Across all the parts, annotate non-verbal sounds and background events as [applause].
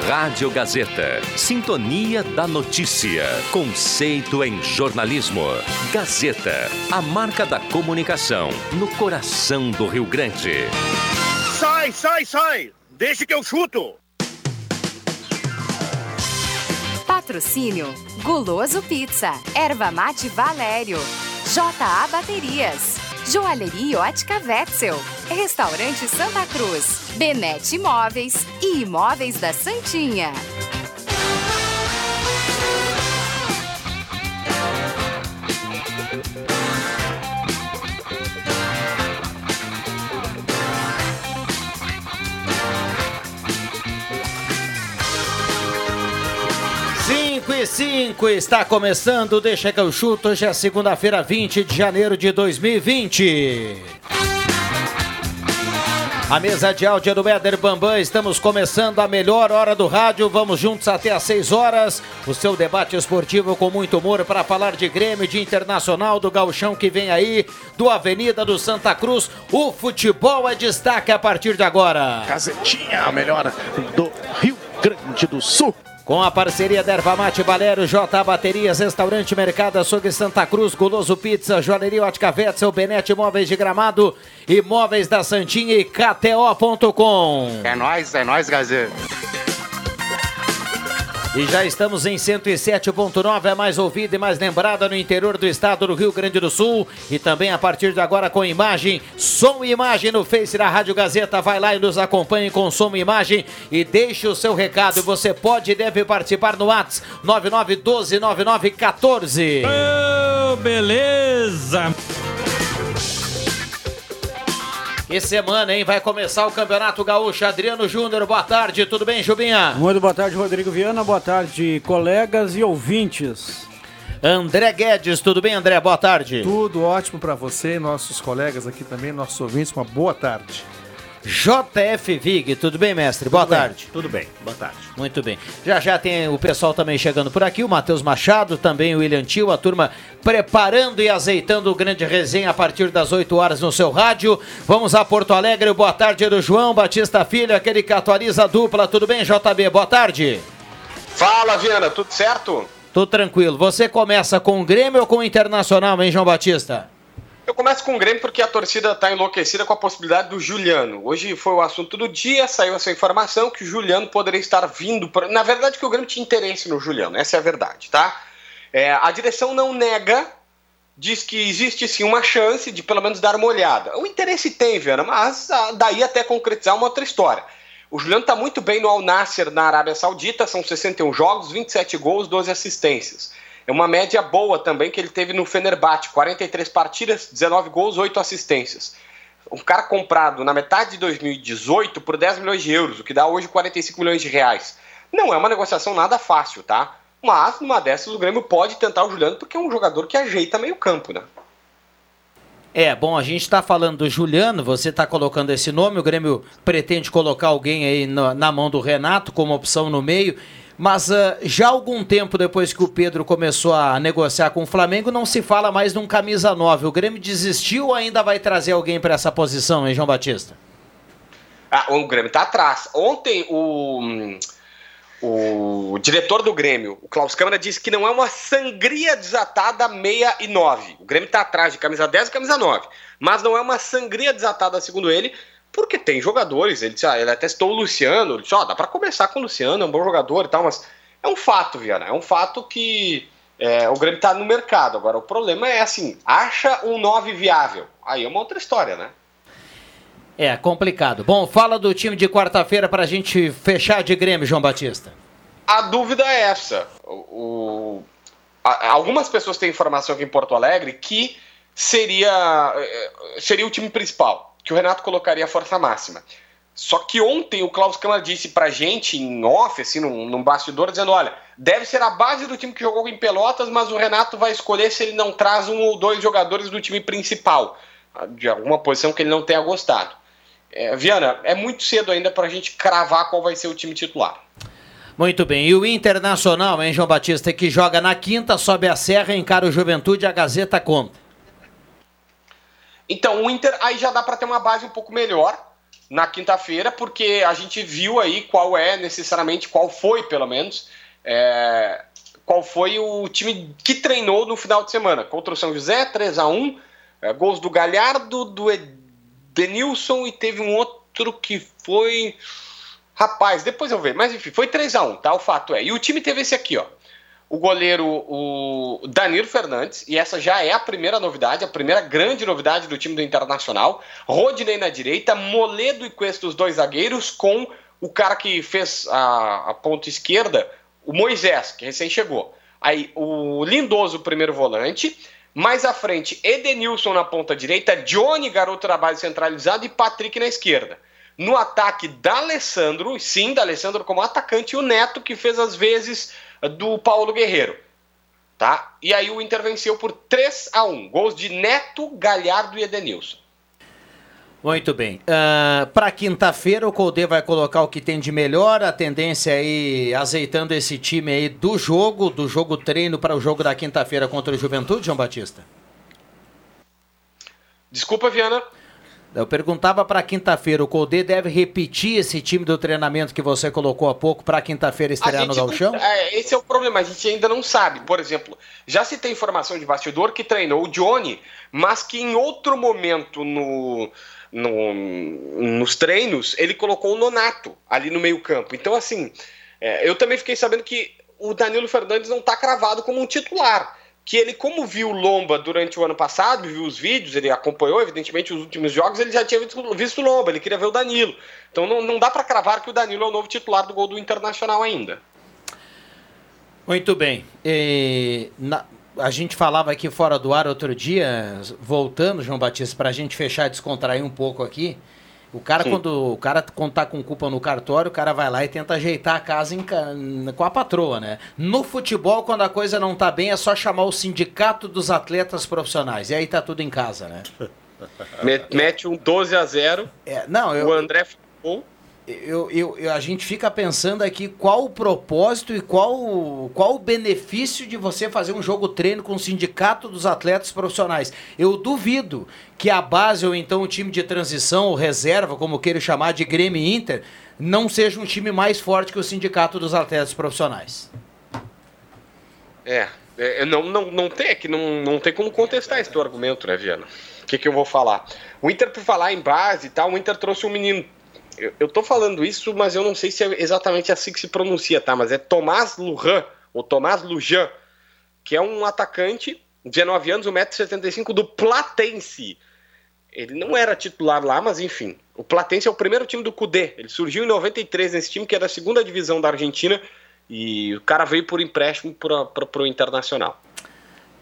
Rádio Gazeta. Sintonia da notícia. Conceito em jornalismo. Gazeta. A marca da comunicação no coração do Rio Grande. Sai, sai, sai! Deixa que eu chuto! Patrocínio: Guloso Pizza, Erva Mate Valério, JA Baterias, Joalheria Ótica Wetzel, Restaurante Santa Cruz, Benete Imóveis e Imóveis da Santinha. E está começando, deixa que eu chuto, hoje é segunda-feira, 20 de janeiro de 2020. A mesa de áudio é do Éder Bambam, estamos começando a melhor hora do rádio, vamos juntos até às 6 horas. O seu debate esportivo com muito humor para falar de Grêmio, de Internacional, do Gauchão que vem aí, do Avenida do Santa Cruz. O futebol é destaque a partir de agora. Gazetinha, a melhor do Rio Grande do Sul. Com a parceria da Erva Mate Valério, J Baterias, Restaurante Mercado Açougue Santa Cruz, Goloso Pizza, Joalheria Ótica Vetzel, Benete Imóveis de Gramado, Imóveis da Santinha e KTO.com. É nóis, é nóis, Gazeta. E já estamos em 107.9, é mais ouvida e mais lembrada no interior do estado do Rio Grande do Sul. E também a partir de agora com imagem, som e imagem no Face da Rádio Gazeta. Vai lá e nos acompanhe com som e imagem e deixe o seu recado. Você pode e deve participar no WhatsApp 99129914. Oh, beleza! Que semana, hein? Vai começar o Campeonato Gaúcho. Adriano Júnior, boa tarde. Tudo bem, Jubinha? Muito boa tarde, Rodrigo Viana. Boa tarde, colegas e ouvintes. André Guedes, tudo bem, André? Boa tarde. Tudo ótimo para você e nossos colegas aqui também, nossos ouvintes. Uma boa tarde. JF Vig, tudo bem, mestre? Boa Tudo bem, tarde. Tudo bem, boa tarde. Muito bem. Já já tem o pessoal também chegando por aqui, o Matheus Machado, também o William Tio, a turma preparando e azeitando o grande resenha a partir das 8 horas no seu rádio. Vamos a Porto Alegre, boa tarde do João Batista Filho, aquele que atualiza a dupla. Tudo bem, JB? Boa tarde. Fala, Viana, tudo certo? Tudo tranquilo. Você começa com o Grêmio ou com o Internacional, hein, João Batista? Eu começo com o Grêmio porque a torcida está enlouquecida com a possibilidade do Juliano. Hoje foi o assunto do dia, saiu essa informação que o Juliano poderia estar vindo. Pra... Na verdade, que o Grêmio tinha interesse no Juliano, essa é a verdade, tá? É, a direção não nega, diz que existe sim uma chance de pelo menos dar uma olhada. O interesse tem, Viana, mas ah, daí até concretizar uma outra história. O Juliano está muito bem no Al Nasser na Arábia Saudita, são 61 jogos, 27 gols, 12 assistências. É uma média boa também que ele teve no Fenerbahçe, 43 partidas, 19 gols, 8 assistências. Um cara comprado na metade de 2018 por 10 milhões de euros, o que dá hoje 45 milhões de reais. Não é uma negociação nada fácil, tá? Mas numa dessas o Grêmio pode tentar o Juliano porque é um jogador que ajeita meio campo, né? É, bom, a gente está falando do Juliano, você está colocando esse nome, o Grêmio pretende colocar alguém aí na, na mão do Renato como opção no meio, mas uh, já algum tempo depois que o Pedro começou a negociar com o Flamengo, não se fala mais num camisa 9. O Grêmio desistiu ou ainda vai trazer alguém para essa posição, hein, João Batista? Ah, o Grêmio está atrás. Ontem o, o diretor do Grêmio, o Klaus Câmara, disse que não é uma sangria desatada 6 e 9. O Grêmio está atrás de camisa 10 e camisa 9. Mas não é uma sangria desatada, segundo ele, porque tem jogadores. Ele, disse, ah, ele até citou o Luciano. Ele disse, ó, dá para começar com o Luciano, é um bom jogador e tal, mas é um fato, Viana. É um fato que é, o Grêmio está no mercado. Agora, o problema é assim: acha um 9 viável. Aí é uma outra história, né? É, complicado. Bom, fala do time de quarta-feira para a gente fechar de Grêmio, João Batista. A dúvida é essa. O, o, a, algumas pessoas têm informação aqui em Porto Alegre que seria, seria o time principal, que o Renato colocaria a força máxima. Só que ontem o Klaus Câmara disse pra gente em off, assim, num, num bastidor, dizendo: olha, deve ser a base do time que jogou em Pelotas, mas o Renato vai escolher se ele não traz um ou dois jogadores do time principal, de alguma posição que ele não tenha gostado. É, Viana, é muito cedo ainda para a gente cravar qual vai ser o time titular. Muito bem. E o Internacional, hein, João Batista, que joga na quinta, sobe a serra, encara o Juventude, a Gazeta conta. Então, o Inter aí já dá para ter uma base um pouco melhor. na quinta-feira, porque a gente viu aí qual é necessariamente, qual foi pelo menos, é, qual foi o time que treinou no final de semana. Contra o São José, 3 a 1 é, gols do Galhardo, do Edenilson e teve um outro que foi. Rapaz, depois eu vejo. Mas enfim, foi 3 a 1 tá? O fato é. E o time teve esse aqui, ó. O goleiro, o Danilo Fernandes, e essa já é a primeira novidade, a primeira grande novidade do time do Internacional. Rodinei na direita, Moledo e Cuesta, os dois zagueiros, com o cara que fez a, a ponta esquerda, o Moisés, que recém chegou. Aí o Lindoso, primeiro volante. Mais à frente, Edenilson na ponta direita, Johnny, garoto base centralizado, e Patrick na esquerda. No ataque, D'Alessandro, sim, D'Alessandro como atacante, e o Neto, que fez as vezes do Paulo Guerreiro. Tá? E aí o Inter venceu por 3 a 1 Gols de Neto, Galhardo e Edenilson. Muito bem. Uh, ah, Para quinta-feira, o Colde vai colocar o que tem de melhor. A tendência é ir azeitando esse time aí do jogo, do jogo treino para o jogo da quinta-feira contra o Juventude, João Batista. Desculpa, Viana. Eu perguntava para quinta-feira, o Colde deve repetir esse time do treinamento que você colocou há pouco para quinta-feira estrear no Galchão? É, esse é o problema, a gente ainda não sabe. Por exemplo, já se tem informação de bastidor que treinou o Johnny, mas que em outro momento no, no, nos treinos ele colocou o Nonato ali no meio campo. Então, assim, é, eu também fiquei sabendo que o Danilo Fernandes não está cravado como um titular que ele, como viu Lomba durante o ano passado, viu os vídeos, ele acompanhou, evidentemente, os últimos jogos, ele já tinha visto, Lomba, ele queria ver o Danilo. Então não, não dá para cravar que o Danilo é o novo titular do gol do Internacional ainda. Muito bem. E, na, a gente falava aqui fora do ar outro dia, voltando, João Batista, para a gente fechar e descontrair um pouco aqui. O cara, quando o cara quando tá com culpa no cartório, o cara vai lá e tenta ajeitar a casa em, com a patroa, né? No futebol, quando a coisa não tá bem, é só chamar o sindicato dos atletas profissionais. E aí tá tudo em casa, né? [laughs] Mete um 12 a 0. É, não, eu, o André ficou eu, eu, eu, a gente fica pensando aqui qual o propósito e qual, qual o benefício de você fazer um jogo treino com o sindicato dos atletas profissionais. Eu duvido que a base ou então o time de transição ou reserva, como queira chamar, de Grêmio Inter, não seja um time mais forte que o sindicato dos atletas profissionais. É, é não, não, não tem, é que não, não tem como contestar esse teu argumento, né, Viana? O que, que eu vou falar? O Inter, por falar em base e tal, o Inter trouxe um menino eu, eu tô falando isso, mas eu não sei se é exatamente assim que se pronuncia, tá? Mas é Tomás Lujan, ou Tomás Lujan, que é um atacante, 19 anos, 1,75m, do Platense. Ele não era titular lá, mas enfim. O Platense é o primeiro time do Cudê. Ele surgiu em 93 nesse time, que é da segunda divisão da Argentina. E o cara veio por empréstimo para o Internacional.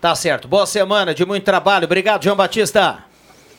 Tá certo. Boa semana de muito trabalho. Obrigado, João Batista.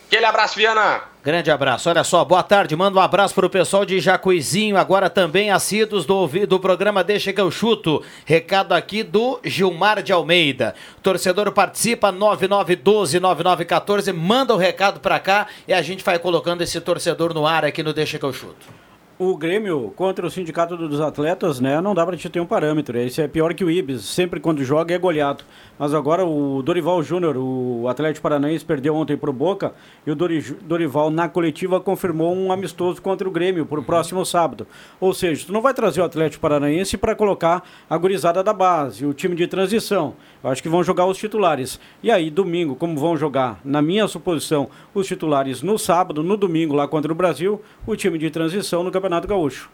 Aquele abraço, Viana. Grande abraço. Olha só, boa tarde. Manda um abraço para o pessoal de Jacuizinho, agora também assíduos do, do programa Deixa que eu chuto. Recado aqui do Gilmar de Almeida. Torcedor participa 99129914, manda o um recado para cá e a gente vai colocando esse torcedor no ar aqui no Deixa que eu chuto o Grêmio contra o Sindicato dos Atletas, né, não dá para te ter um parâmetro. Esse é pior que o Ibis, sempre quando joga é goleado. Mas agora o Dorival Júnior, o Atlético Paranaense, perdeu ontem pro Boca e o Dorival na coletiva confirmou um amistoso contra o Grêmio para o próximo sábado. Ou seja, tu não vai trazer o Atlético Paranaense para colocar a gurizada da base, o time de transição. Eu acho que vão jogar os titulares. E aí, domingo, como vão jogar, na minha suposição, os titulares no sábado, no domingo lá contra o Brasil, o time de transição no Campeonato Gaúcho.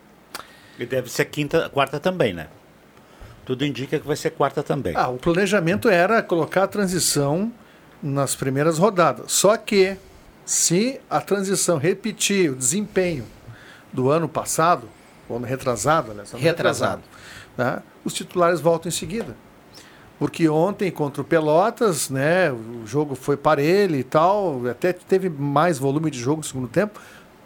E deve ser quinta, quarta também, né? Tudo indica que vai ser quarta também. Ah, o planejamento era colocar a transição nas primeiras rodadas. Só que se a transição repetir o desempenho do ano passado, ou ano retrasado, né? Retrasado. retrasado né? Os titulares voltam em seguida. Porque ontem contra o Pelotas, né, o jogo foi para ele e tal, até teve mais volume de jogo no segundo tempo,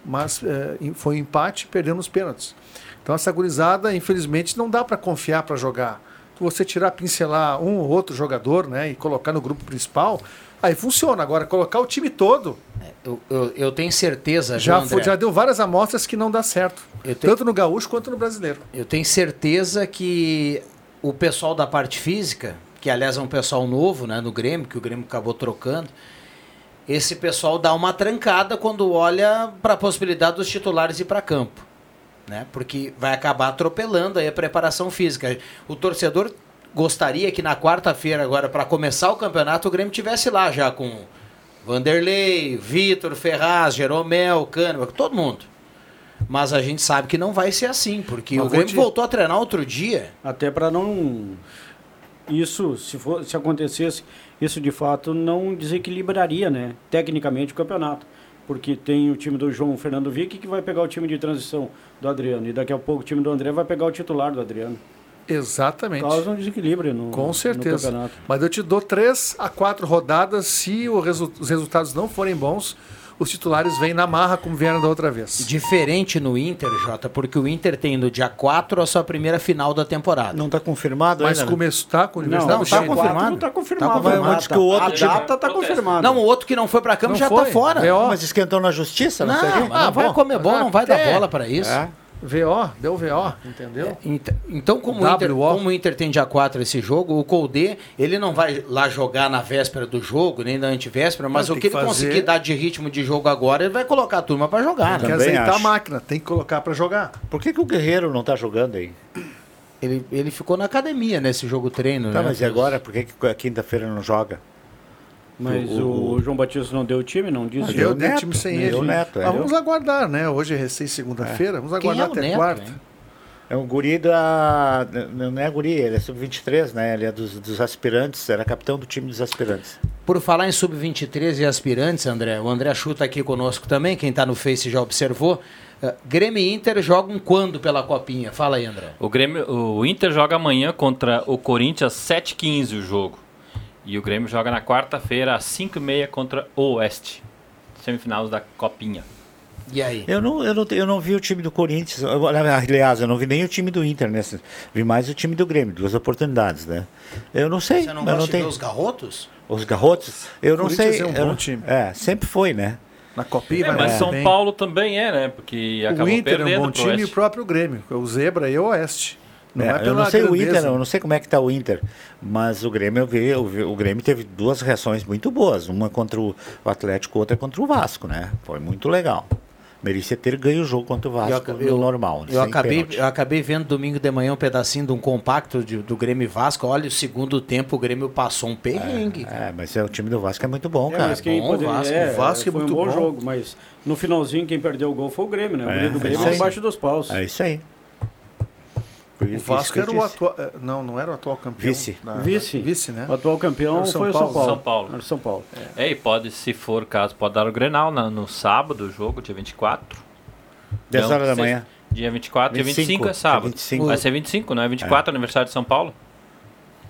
mas é, foi um empate, perdendo os pênaltis. Então essa gurizada, infelizmente, não dá para confiar para jogar. Você tirar, pincelar um ou outro jogador né, e colocar no grupo principal, aí funciona. Agora, colocar o time todo. É, eu, eu, eu tenho certeza, já, foi, já deu várias amostras que não dá certo. Tenho, tanto no gaúcho quanto no brasileiro. Eu tenho certeza que o pessoal da parte física, que aliás é um pessoal novo né, no Grêmio, que o Grêmio acabou trocando, esse pessoal dá uma trancada quando olha para a possibilidade dos titulares ir para campo. Né? Porque vai acabar atropelando aí a preparação física. O torcedor gostaria que na quarta-feira, agora, para começar o campeonato, o Grêmio tivesse lá já com Vanderlei, Vitor, Ferraz, Jeromel, Kahneman, todo mundo. Mas a gente sabe que não vai ser assim, porque Mas o Grêmio te- voltou a treinar outro dia. Até para não. Isso, se, for, se acontecesse, isso de fato não desequilibraria, né? Tecnicamente o campeonato. Porque tem o time do João Fernando Vick que vai pegar o time de transição do Adriano. E daqui a pouco o time do André vai pegar o titular do Adriano. Exatamente. Causa um desequilíbrio no, Com no certeza. campeonato. Mas eu te dou três a quatro rodadas. Se o resu- os resultados não forem bons, os titulares vêm na marra como vieram da outra vez. Diferente no Inter, Jota, porque o Inter tem no dia 4 a sua primeira final da temporada. Não está confirmado Mas ainda? né? começou tá com a Não, Universidade não, do tá Chile. confirmado. Não tá confirmado. Tá confirmado. Mas que o outro a time- data tá confirmada. Não, o outro que não foi pra campo Não já foi? tá fora. VO. Mas esquentou na justiça? Não, Não, o mas não vai comer bola, não vai dar bola pra isso. É. VO, deu VO, entendeu? Ent- Então, como o, Inter, como o Inter tem dia 4 esse jogo, o Colde, ele não vai lá jogar na véspera do jogo, nem na antivéspera, mas Não, o tem que que ele fazer- conseguir dar de ritmo de jogo agora, ele vai colocar a turma pra jogar, Quer né? Azeitar a máquina, tem que colocar pra jogar. Por que, que o Guerreiro não está jogando aí? Ele, ele ficou na academia nesse jogo treino, Tá, né? mas e agora? Por que, que a quinta-feira não joga? Mas O- o, João Batista não deu o time, não disse? Deu Eu o dei Neto, time sem deu ele. Neto, é. Mas vamos aguardar, né? Hoje é recém segunda-feira, vamos Quem aguardar é o até Neto, quarta. hein? É um guri da. Não não é guri, ele é sub-23, né? Ele é dos, dos aspirantes, era capitão do time dos aspirantes. Por falar em sub-23 e aspirantes, André, o André Chuta aqui conosco também, quem tá no Face já observou. Uh, Grêmio e Inter jogam quando pela Copinha? Fala aí, André. O, Grêmio, o Inter joga amanhã contra o Corinthians, 7h15 o jogo. E o Grêmio joga na quarta-feira, às 5h30 contra o Oeste. Semifinais da Copinha. E aí? Eu não, eu, não, eu não vi o time do Corinthians, eu- aliás, eu não vi nem o time do Inter, né? Vi mais o time do Grêmio, duas oportunidades, né? Eu não sei. Você não gosta não de ver os garrotos? Os garrotos? Eu não Corinthians sei. é um eu bom não- time. É, sempre foi, né? Na Copinha É, mas muito São. Paulo também é, né? Porque acabou O Inter é um bom time e o próprio Grêmio. O Zebra e o Oeste. Não É, é, eu não sei o grandeza. Inter, eu não sei como é que tá o Inter, mas o Grêmio eu vi, eu vi- o Grêmio teve duas reações muito boas, uma contra o Atlético, outra contra o Vasco, né? Foi muito legal. Merecia ter ganho o jogo contra o Vasco no normal. Eu sem acabei, pênalti. eu acabei vendo domingo de manhã um pedacinho de um compacto de- do Grêmio e Vasco. Olha, o segundo tempo o Grêmio passou um perrengue. cara. É, mas é, o time do Vasco é muito bom, É, cara. mas quem bom, poderia, Vasco. é, O Vasco é foi muito um bom, bom. jogo, mas no finalzinho quem perdeu o gol foi o Grêmio, né? O É, Grêmio do é Grêmio aí. abaixo dos paus. É isso aí. Por O Vasco era o atual. eh, Não, não era o atual campeão. Vice. Na- Vice. Vice, né? O atual campeão o São foi o São Paulo. Paulo. São Paulo. Era o São Paulo. É, e pode, se for caso, pode dar o Grenal na- no sábado, o jogo, dia 24. 10 Então, horas da manhã. Dia 24, dia 25 25 é sábado. dia 25. Vai ser 25, não é 24, aniversário de São Paulo?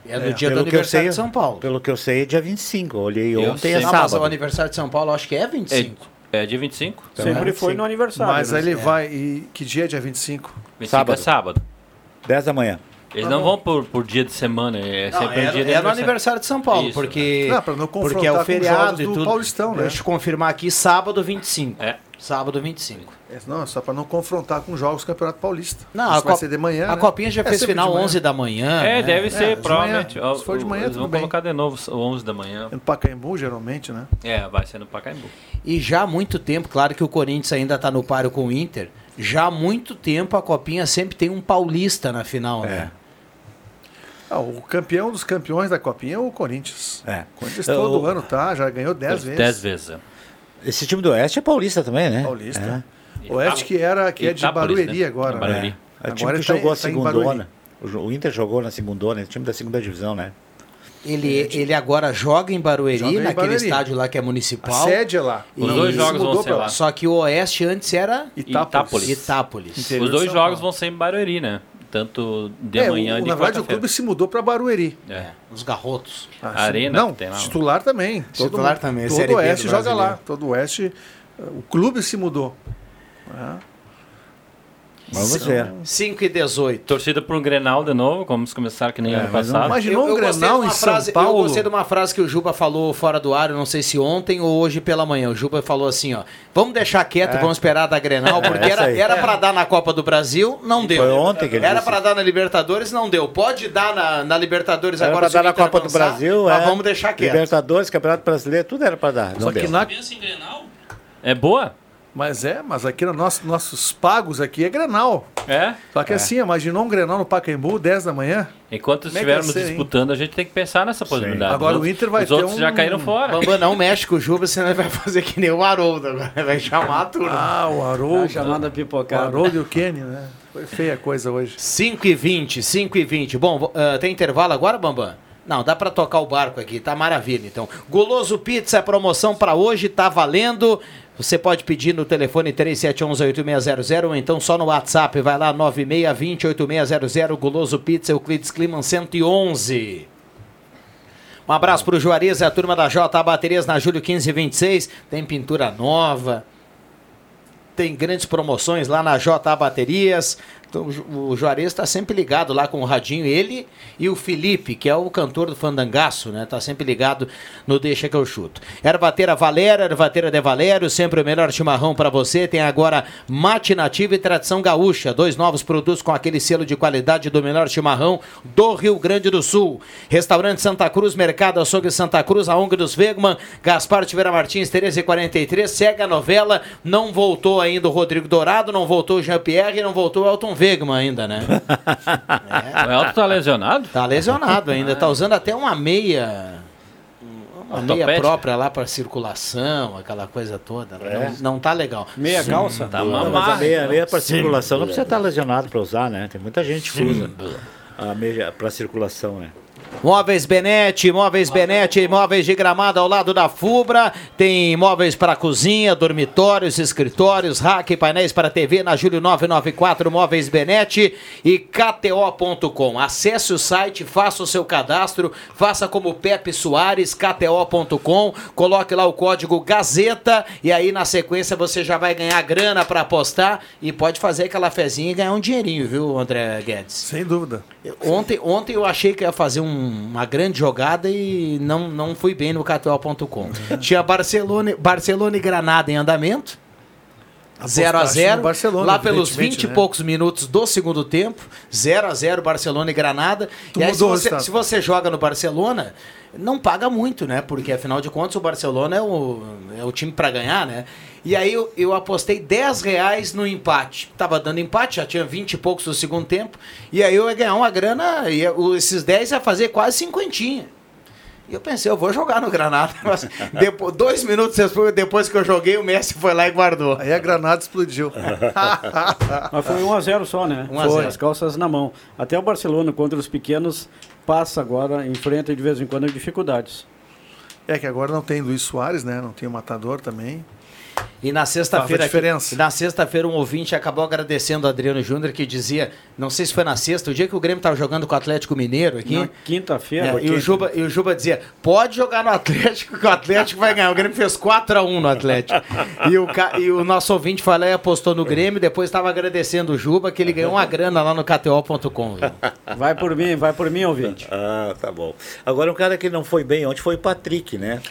É no É, dia do Pelo que eu aniversário sei, de São Paulo. Pelo que eu sei, é dia 25. Eu olhei Eu ontem, sei. é Não, mas o sábado. aniversário de São Paulo acho que é 25. É, é dia 25? Sempre foi sim. no aniversário. Mas né? aí ele É. vai. E que dia é dia 25? 25 Sábado. é sábado. 10 da manhã. Eles não vão por, por dia de semana, é Não, sempre é, um dia de é no aniversário de São Paulo, Isso, porque, Não, pra não porque é o feriado e do tudo. Paulistão, né? Deixa eu confirmar aqui, sábado 25. É. Sábado 25. É, Não, é só para não confrontar com jogos do Campeonato Paulista. Não, Isso a, vai ser de manhã. a né? Copinha já É fez final de manhã. 11 da manhã. É, né? deve ser, de provavelmente. manhã. Se for de manhã, Eles tudo vão bem. colocar de novo 11 da manhã. No Pacaembu, geralmente, né? É, vai ser no Pacaembu. E já há muito tempo, claro que o Corinthians ainda está no páreo com o Inter, já há muito tempo a Copinha sempre tem um paulista na final, né? Ah, o campeão dos campeões da Copinha é o Corinthians. É. O Corinthians Eu- todo ano tá, já ganhou 10 vezes. 10 vezes. é. Esse time do Oeste é paulista também, né? Paulista. É. O Oeste que, era, que é de Itápolis, Barueri né? agora. Barueri. né? É o time Agora que tá jogou a tá em Barueri. segundona. O Inter jogou na segundona, é o time da segunda divisão, né? Ele, ele agora joga em Barueri, Joga em naquele Barueri. estádio lá que é A municipal. sede é lá. Os E dois jogos vão ser lá. Só que o Oeste antes era Itápolis. Itápolis. Interior Os dois jogos vão ser em Barueri, né? Tanto de É, manhã o, de na verdade o clube se mudou para Barueri. É. Os garrotos. Ah, A Arena Não, tem lá. titular também. Todo, Titular também, Todo o Oeste joga lá. Todo o Oeste. O clube se mudou. Ah, Vamos ver. 5 e 18. Torcida por um Grenal de novo, vamos começar que nem É, ano mas passado. Imaginou um gostei Grenal em São frase- Eu Paulo? gostei de uma frase que o Juba falou fora do ar, eu não sei se ontem ou hoje pela manhã. O Juba falou assim, ó, vamos deixar quieto, vamos esperar da Grenal, [laughs] porque É, era, era pra dar na Copa do Brasil, não deu. Foi ontem que ele Era pra dar na Libertadores, não deu. Pode dar na, na Libertadores Era agora pra dar na Copa do Brasil, mas é. vamos deixar quieto. Libertadores, Campeonato Brasileiro, tudo era pra dar. Não Só que deu. na, É boa? Mas é, mas aqui no nosso, nossos pagos aqui é Grenal. É? Só que assim, imaginou um Grenal no Pacaembu, 10 da manhã? Enquanto é estivermos ser, hein? disputando, a gente tem que pensar nessa possibilidade. Agora Os o Inter vai Os ter outros um- já caíram fora. Bamba não mexe com o Juba, senão ele vai fazer que nem o Haroldo agora. Vai chamar a turma. Ah, o Tá Haroldo. chamada O pipocada. Haroldo e o Kenny, né? Foi feia a coisa hoje. 5 e 20, 5 e 20. Bom, ah, tem intervalo agora, Bambam? Não, dá pra tocar o barco aqui, tá maravilha. Então, Goloso Pizza, promoção pra hoje, tá valendo. Você pode pedir no telefone 3711-8600 ou então só no WhatsApp, vai lá 9620-8600, Goloso Pizza, Euclides Climan 111. Um abraço pro Juarez, a turma da J Baterias na Júlio 1526. Tem pintura nova, tem grandes promoções lá na JA Baterias. Então, o Ju- o Juarez está sempre ligado lá com o radinho. Ele e o Felipe, que é o cantor do Fandangaço, né? Tá sempre ligado no Deixa que eu chuto. Ervateira Valéria, Ervateira de Valério, sempre o melhor chimarrão para você. Tem agora Mate Nativa e Tradição Gaúcha. Dois novos produtos com aquele selo de qualidade do melhor chimarrão do Rio Grande do Sul. Restaurante Santa Cruz, Mercado Açougue Santa Cruz, a ONG dos Wegman, Gaspar Tiveira Martins, 1343. Segue a novela. Não voltou ainda o Rodrigo Dourado, não voltou o Jean-Pierre, não voltou o Elton Wegman ainda, né? [laughs] O Elton tá lesionado? Tá lesionado ainda, tá usando até uma meia. Uma meia própria lá para circulação, aquela coisa toda. É. Não, não tá legal. Meia calça? Tá Não, mas a meia, meia para circulação não precisa estar lesionado para usar, né? Tem muita gente que usa a meia para circulação, né? Móveis Benete, Móveis Benete, móveis de gramado ao lado da Fubra. Tem móveis para cozinha, dormitórios, escritórios, rack, painéis para TV na Júlio 994, Móveis Benete e KTO.com. Acesse o site, faça o seu cadastro, faça como Pepe Soares, KTO.com, coloque lá o código Gazeta e aí na sequência você já vai ganhar grana para apostar e pode fazer aquela fezinha e ganhar um dinheirinho, viu, André Guedes? Sem dúvida. Ontem, ontem eu achei que ia fazer um- uma grande jogada e não, não fui bem no KTO.com. Tinha Barcelona, Barcelona e Granada em andamento. 0 a Apostaste 0 no Barcelona, lá pelos evidentemente, 20 e né? poucos minutos do segundo tempo, 0 a 0 Barcelona e Granada. Tu e aí, se você, se você joga no Barcelona, não paga muito, né? Porque afinal de contas o Barcelona é o, é o time para ganhar, né? E aí eu, eu apostei 10 reais no empate. Tava dando empate, já tinha 20 e poucos no segundo tempo. E aí eu ia ganhar uma grana, e esses 10 ia fazer quase cinquentinha. E eu pensei, eu vou jogar no Granada. Mas [laughs] depois, dois minutos depois que eu joguei, o Messi foi lá e guardou. Aí a granada explodiu. [laughs] Mas foi 1x0 só, né? 1 a 0. Foi. As calças na mão. Até o Barcelona contra os pequenos passa agora, enfrenta de vez em quando dificuldades. É que agora não tem Luiz Soares, né? Não tem o Matador também. E na sexta-feira, na sexta-feira um ouvinte acabou agradecendo o Adriano Júnior que dizia, não sei se foi na sexta, o dia que o Grêmio estava jogando com o Atlético Mineiro aqui. Quinta-feira. É, e, o quinta. Juba, e o Juba dizia: pode jogar no Atlético, que o Atlético vai ganhar. O Grêmio fez 4x1 no Atlético. E o, e o nosso ouvinte foi lá e apostou no Grêmio, depois estava agradecendo o Juba, que ele ganhou uma grana lá no KTO.com. Vai por mim, vai por mim, ouvinte. Ah, tá bom. Agora um cara que não foi bem ontem foi o Patrick, né?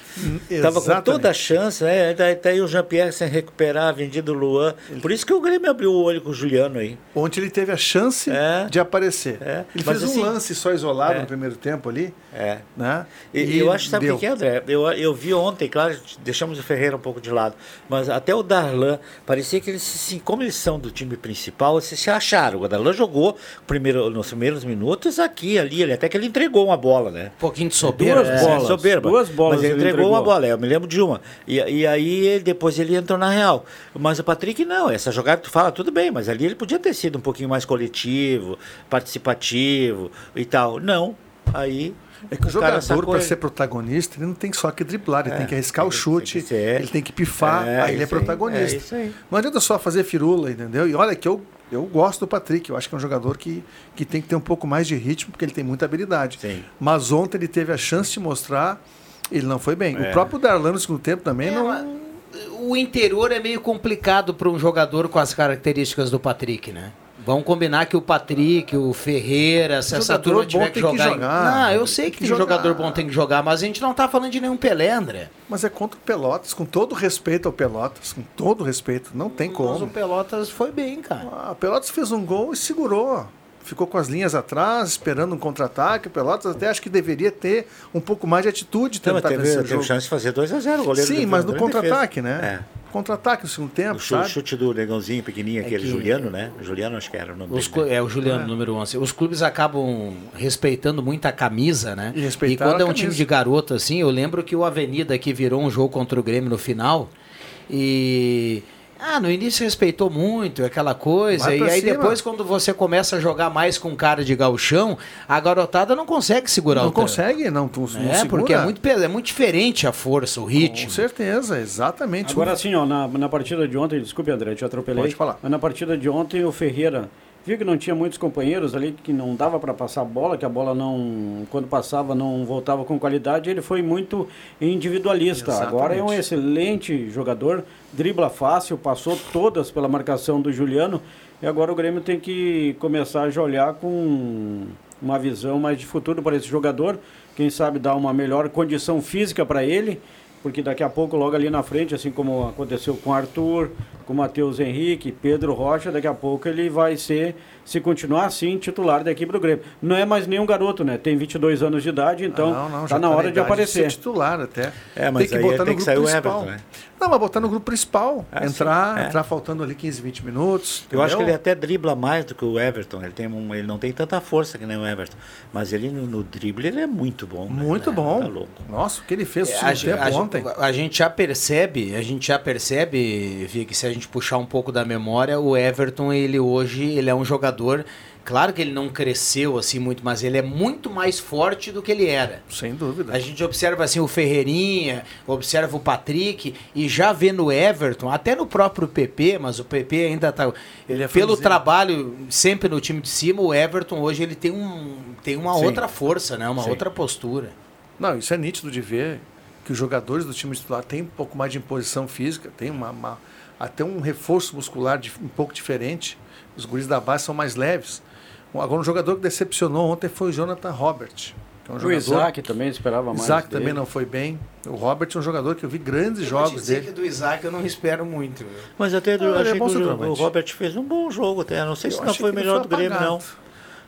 Tava com toda a chance, né? Daí tá aí o Jean-Pierre sem recuperar, vendido o Luan. Por isso que o Grêmio abriu o olho com o Juliano aí. Ontem ele teve a chance É. de aparecer. É. Ele Mas fez assim- um lance só isolado É. no primeiro tempo ali, É. né? E, eu acho, sabe o que é, André? Eu, eu vi ontem, claro, deixamos o Ferreira um pouco de lado, mas até o Darlan, parecia que eles, se- como eles são do time principal, eles se acharam. O Darlan jogou primeiro, nos primeiros minutos aqui, ali, ele, até que ele entregou uma bola, né? Um pouquinho de soberba. Duas bolas. soberba. Duas bolas Mas ele, ele entregou, entregou. uma bola, eu me lembro de uma. E, e aí depois ele entrou na real. Mas o Patrick não, essa jogada que tu fala, tudo bem, mas ali ele podia ter sido um pouquinho mais coletivo, participativo e tal. Não. Aí. É que o cara jogador, para ele. ser protagonista, ele não tem só que driblar, ele É, tem que arriscar o chute, tem ele tem que pifar, É, aí ele é protagonista. é isso aí. Não adianta só fazer firula, entendeu? E olha que eu, eu gosto do Patrick, eu acho que é um jogador que, que tem que ter um pouco mais de ritmo, porque ele tem muita habilidade. Sim. Mas ontem ele teve a chance de mostrar, ele não foi bem. É. O próprio Darlan no segundo tempo também É, não. mas o interior é meio complicado para um jogador com as características do Patrick, né? Vamos combinar que o Patrick, o Ferreira, se essa turma tiver que tem que jogar. jogar. Não, eu sei que, que jogador jogar. bom tem que jogar, mas a gente não tá falando de nenhum Pelé, André. Mas é contra o Pelotas, com todo respeito ao Pelotas, com todo respeito, não tem Mas como. o Pelotas foi bem, cara. Ah, o Pelotas fez um gol e segurou. Ficou com as linhas atrás, esperando um contra-ataque. O Pelotas até acho que deveria ter um pouco mais de atitude vencer teve, teve jogo. chance de fazer 2x0 o goleiro. Sim, mas no contra-ataque, né? É. Contra-ataque no segundo tempo, O chu- sabe? chute do negãozinho pequenininho, aquele que- Juliano, né? Juliano acho que era o nome Os dele, né? é o Juliano, número 11. Os clubes acabam respeitando muito a camisa, né? E E quando é a um time de garoto assim, eu lembro que o Avenida aqui virou um jogo contra o Grêmio no final. E. Ah, no início respeitou muito aquela coisa. Vai E aí cima. depois, quando você começa a jogar mais com cara de galchão, a garotada não consegue segurar Não o tra- consegue, não, tu, não É, segura. porque é muito, é muito diferente a força, o ritmo. Com certeza, exatamente. Agora assim, ó, na, na partida de ontem, desculpe André, te atropelei. Pode falar. Mas na partida de ontem o Ferreira viu que não tinha muitos companheiros ali, que não dava para passar a bola, que a bola não, quando passava, não voltava com qualidade. Ele foi muito individualista. Exatamente. Agora é um excelente jogador, dribla fácil, passou todas pela marcação do Juliano. E agora o Grêmio tem que começar a olhar com uma visão mais de futuro para esse jogador. Quem sabe dar uma melhor condição física para ele porque daqui a pouco, logo ali na frente, assim como aconteceu com Arthur, com Matheus Henrique, Pedro Rocha, daqui a pouco ele vai ser, se continuar assim, titular da equipe do Grêmio. Não é mais nenhum garoto, né? Tem 22 anos de idade, então não, não, tá já na hora de aparecer. ser titular até. É, mas aí tem que sair o Everton, né? Não, mas botar no grupo principal. Ah, entrar, é. entrar faltando ali 15, 20 minutos. Eu acho que ele entendeu? até dribla mais do que o Everton. Ele, tem um- ele não tem tanta força que nem o Everton. Mas ele no, no drible ele é muito bom. né? Muito É, bom. Tá louco. Nossa, o que ele fez no É, a, tempo a ontem. a gente já percebe, a gente já percebe, Vi, que se a gente puxar um pouco da memória, o Everton, ele hoje, ele é um jogador, claro que ele não cresceu assim muito, mas ele é muito mais forte do que ele era. Sem dúvida. A gente observa assim o Ferreirinha, observa o Patrick e já vê no Everton, até no próprio PP, mas o PP ainda tá Ele é pelo trabalho sempre no time de cima, o Everton hoje ele tem um tem uma Sim. outra força, né? Uma Sim. outra postura. Não, isso é nítido de ver que os jogadores do time titular têm um pouco mais de imposição física, tem uma, uma- até um reforço muscular de- um pouco diferente. Os guris da base são mais leves. Um- Agora, um jogador que decepcionou ontem foi o Jonathan Robert. Que é um O jogador, Isaac também esperava mais. Isaac dele. também não foi bem. O Robert é um jogador que eu vi grandes Eu jogos dizer dele. que do Isaac eu não espero muito. Mas até do, Ah, é achei bom que o, o Robert fez um bom jogo até. Não sei se Eu não achei foi melhor foi do Grêmio, não.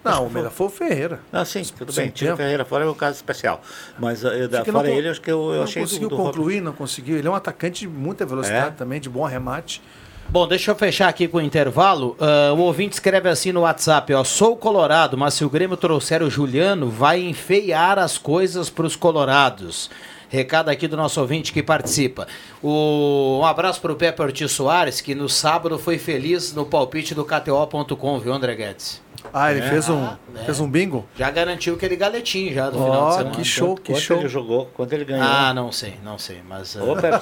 Não, o melhor foi o Ferreira. Ah, sim, tudo Sim, bem. Tira o. Ferreira fora é um caso especial. Mas eh, da, fora não ele, acho que eu, eu não achei conseguiu do, do Robert- concluir, não conseguiu. Ele é um atacante de muita velocidade É? também, de bom arremate. Bom, deixa eu fechar aqui com o intervalo. Ah, o ouvinte escreve assim no WhatsApp, ó. Sou colorado, mas se o Grêmio trouxer o Juliano, vai enfeiar as coisas para os colorados. Recado aqui do nosso ouvinte que participa. O- um abraço para o Pepe Ortiz Soares, que no sábado foi feliz no palpite do KTO.com, viu, André Guedes? Ah, ele É. fez, um, é. fez um bingo? Já garantiu aquele galetinho já do Ó, final de semana. que show, que Quanto show. ele jogou, quanto ele ganhou. Ah, não sei, não sei, mas... ah, Ô, Pepe,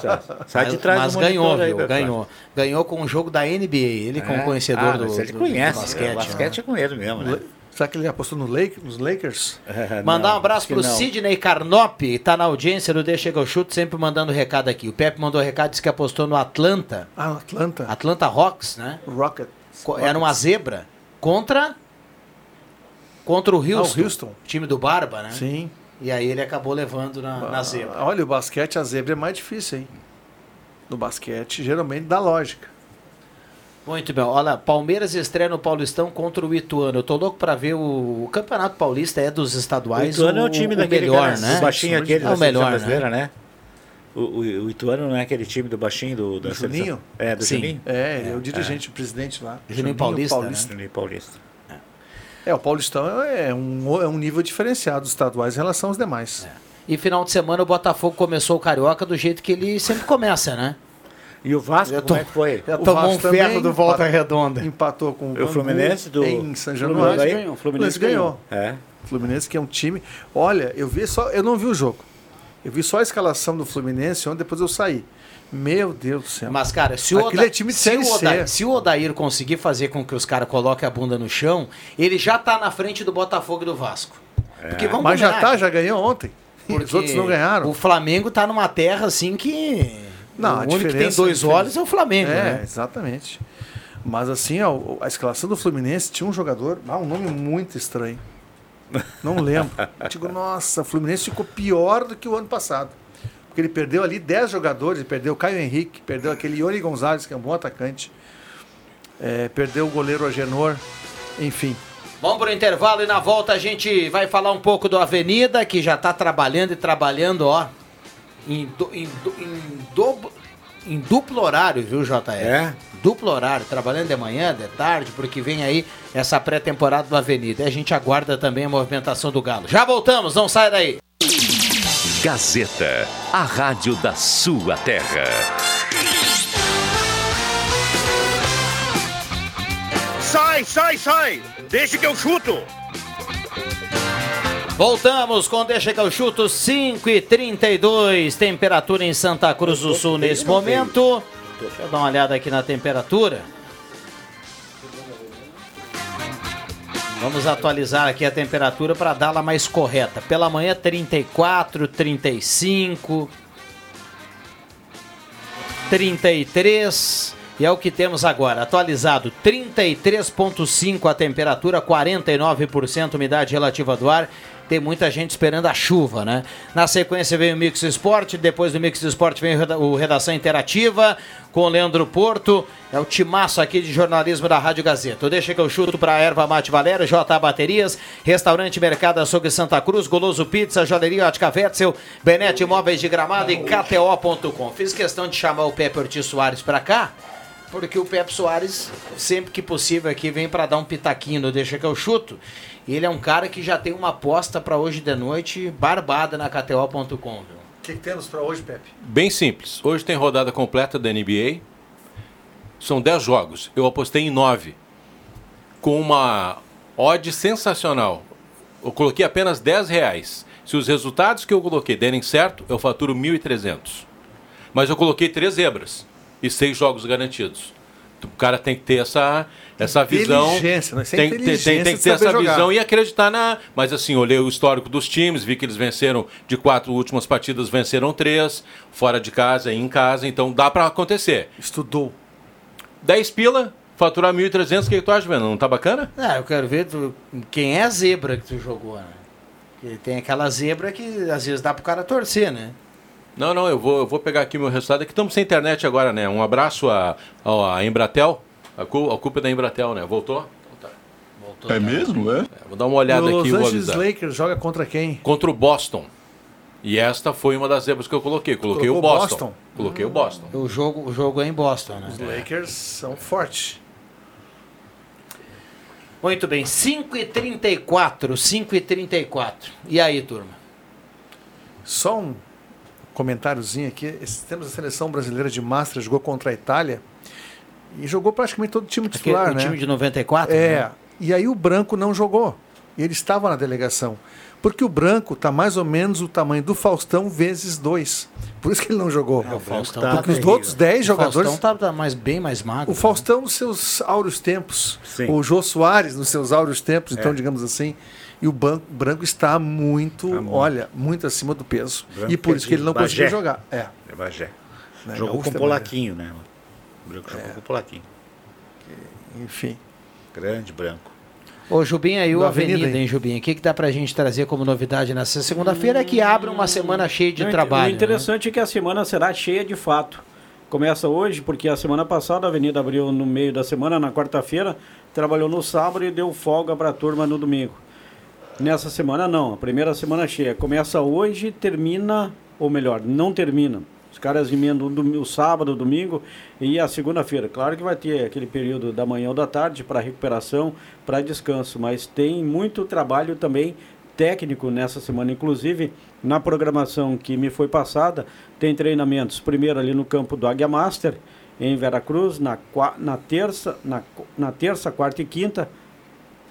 sai de trás mas do ganhou, aí, viu? Ganhou. Ganhou com o jogo da NBA. Ele, como É. conhecedor ah, do, ele do- conhece, do basquete, basquete. basquete é com ele mesmo, né? Será que ele apostou no Lake, nos Lakers? É, Mandar não, um abraço pro não. Sidney Carnop, tá na audiência do Deixa que eu chuto, sempre mandando recado aqui. O Pepe mandou recado, disse que apostou no Atlanta, Ah, Atlanta. Atlanta Hawks, né? Rocket. Era uma zebra contra contra o Houston, Ah, o Houston. time do Barba, né? Sim. E aí ele acabou levando na, na zebra. Ah, Olha, o basquete, a zebra é mais difícil, hein? No basquete, geralmente dá lógica. Muito bem. Olha, Palmeiras estreia no Paulistão contra o Ituano. Eu tô louco pra ver o, o Campeonato Paulista é dos O estaduais. Ituano é o time daquele melhor, cara, né? o baixinho aquele É da o melhor, seleção né? brasileira, né? O, o, o Ituano não é aquele time do baixinho do, da Do seleção? Juninho? É, do Sim. Juninho? É, ele é o dirigente, o presidente lá. Juninho Paulista, né? Juninho Paulista. É, o Paulistão é um, é um nível diferenciado dos estaduais em relação aos demais. E final de semana o Botafogo começou o Carioca do jeito que ele sempre começa, né? E o Vasco, como é que foi? Já O tomou um também ferro do Volta empa- Redonda. Empatou com E o Fluminense do- em São O Januário. Fluminense ganhou. O O Fluminense ganhou. ganhou. É. Fluminense que é um time. Olha, eu vi só, eu não vi o jogo. Eu vi só a escalação do Fluminense ontem, depois eu saí. Meu Deus do céu. Mas, cara, se o, Aquele Oda- é time se, o. Odair, se o Odair conseguir fazer com que os caras coloquem a bunda no chão, ele já tá na frente do Botafogo e do Vasco. Porque vamos Mas já tá, já ganhou ontem. [laughs] porque Os outros não ganharam. O Flamengo tá numa terra assim que. Não, o único que tem diferença- dois diferença- olhos é o Flamengo, É, né? exatamente. Mas assim, ó, a escalação do Fluminense tinha um jogador, ah, um nome muito estranho. Não lembro. [laughs] Eu digo, nossa, o Fluminense ficou pior do que o ano passado. Porque ele perdeu ali 10 jogadores, ele perdeu o Caio Henrique, perdeu aquele Iori Gonzalez, que é um bom atacante, é, perdeu o goleiro Agenor, enfim. Vamos para o intervalo e na volta a gente vai falar um pouco do Avenida, que já está trabalhando e trabalhando, ó, em, du- em du- em dobro- em duplo horário, viu, JR? É? Duplo horário, trabalhando de manhã, de tarde, porque vem aí essa pré-temporada do Avenida. E a gente aguarda também a movimentação do Galo. Já voltamos, não sai daí. Gazeta, a rádio da sua terra. Sai, sai, sai! Deixa que eu chuto! Voltamos com Deixa que eu chuto 5 e 32 temperatura em Santa Cruz do Sul nesse momento. Deixa eu dar uma olhada aqui na temperatura. Vamos atualizar aqui a temperatura para dá-la mais correta. Pela manhã 34, 35, 33 e é o que temos agora. Atualizado 33.5 a temperatura, 49% umidade relativa do ar. Tem muita gente esperando a chuva, né? Na sequência vem o Mix Esporte, depois do Mix Esporte vem o Reda- o Redação Interativa com o Leandro Porto. É o timaço aqui de jornalismo da Rádio Gazeta. Deixa que eu chuto para Erva Mate Valério, J Baterias, Restaurante Mercado Açougue Santa Cruz, Goloso Pizza, Joalheria Ótica Wetzel, Benete Imóveis de Gramado e KTO.com. Fiz questão de chamar o Pepe Ortiz Soares para cá, porque o Pepe Soares, sempre que possível aqui, vem para dar um pitaquinho no Deixa que eu chuto. E ele é um cara que já tem uma aposta para hoje de noite barbada na KTO.com. O que, que temos para hoje, Pepe? Bem simples. Hoje tem rodada completa da NBA. São 10 jogos. Eu apostei em 9. Com uma odd sensacional. Eu coloquei apenas 10 reais. Se os resultados que eu coloquei derem certo, eu faturo 1.300. Mas eu coloquei três zebras e seis jogos garantidos. O cara tem que ter essa, essa visão. Inteligência, né? Isso é tem, tem- tem- que ter essa jogar. visão e acreditar na. Mas assim, olhei o histórico dos times, vi que eles venceram de quatro últimas partidas, venceram três, fora de casa e em casa, então dá pra acontecer. Estudou. 10 pila, faturar 1.300, o que, que tu acha, vendo? Não tá bacana? Ah, eu quero ver tu- quem é a zebra que tu jogou, né? Porque tem aquela zebra que às vezes dá pro cara torcer, né? Não, não, eu vou, eu vou pegar aqui meu resultado. Aqui estamos sem internet agora, né? Um abraço a, a Embratel. A, cu- a culpa é da Embratel, né? Voltou? É mesmo, é? Vou dar uma olhada o aqui Los e vou Angeles. Lakers joga contra quem? Contra o Boston. E esta foi uma das zebras que eu coloquei. Coloquei o Colocou Boston. Boston? Coloquei o Boston. O jogo, o jogo é em Boston, né? Os Lakers são fortes. Muito bem, 5h34, 5h34. E aí, turma? Só um comentáriozinho aqui. Esse- Temos a seleção brasileira de Master, jogou contra a Itália e jogou praticamente todo o time titular, o né? time de 94? É. né? E aí o Branco não jogou. E ele estava na delegação. Porque o Branco tá mais ou menos o tamanho do Faustão vezes dois. Por isso que ele não jogou. o Faustão tá Porque os terrível. outros 10 O jogadores. Faustão tá, tá mais, bem mais magro. O Faustão nos seus áureos tempos. Sim. O Jô Soares nos seus áureos tempos, então, É. digamos assim. E o ban- Branco está muito, Tá olha, muito acima do peso. Branco e por é isso que ele não Bagé. conseguiu jogar. É. É Bagé. né, Jogou gaúcho com é Polaquinho, né? O Branco com Polaquinho. Bagé. Enfim. Grande branco. Ô, Jubinha, e o Avenida, Avenida, hein? Jubinha? O que, que dá pra gente trazer como novidade nessa segunda-feira? É que abre uma semana cheia de Não, trabalho. O interessante é que a semana será cheia de fato. Começa hoje, porque a semana passada a Avenida abriu no meio da semana, na quarta-feira, trabalhou no sábado e deu folga para a turma no domingo. Nessa semana não, a primeira semana cheia. Começa hoje e termina, ou melhor, não termina. Os caras emendam o, sábado, o domingo e a segunda-feira. Claro que vai ter aquele período da manhã ou da tarde para recuperação, para descanso, mas tem muito trabalho também técnico nessa semana. Inclusive, na programação que me foi passada, tem treinamentos primeiro ali no campo do Águia Master, em Veracruz, na, na terça, na, na terça, quarta e quinta,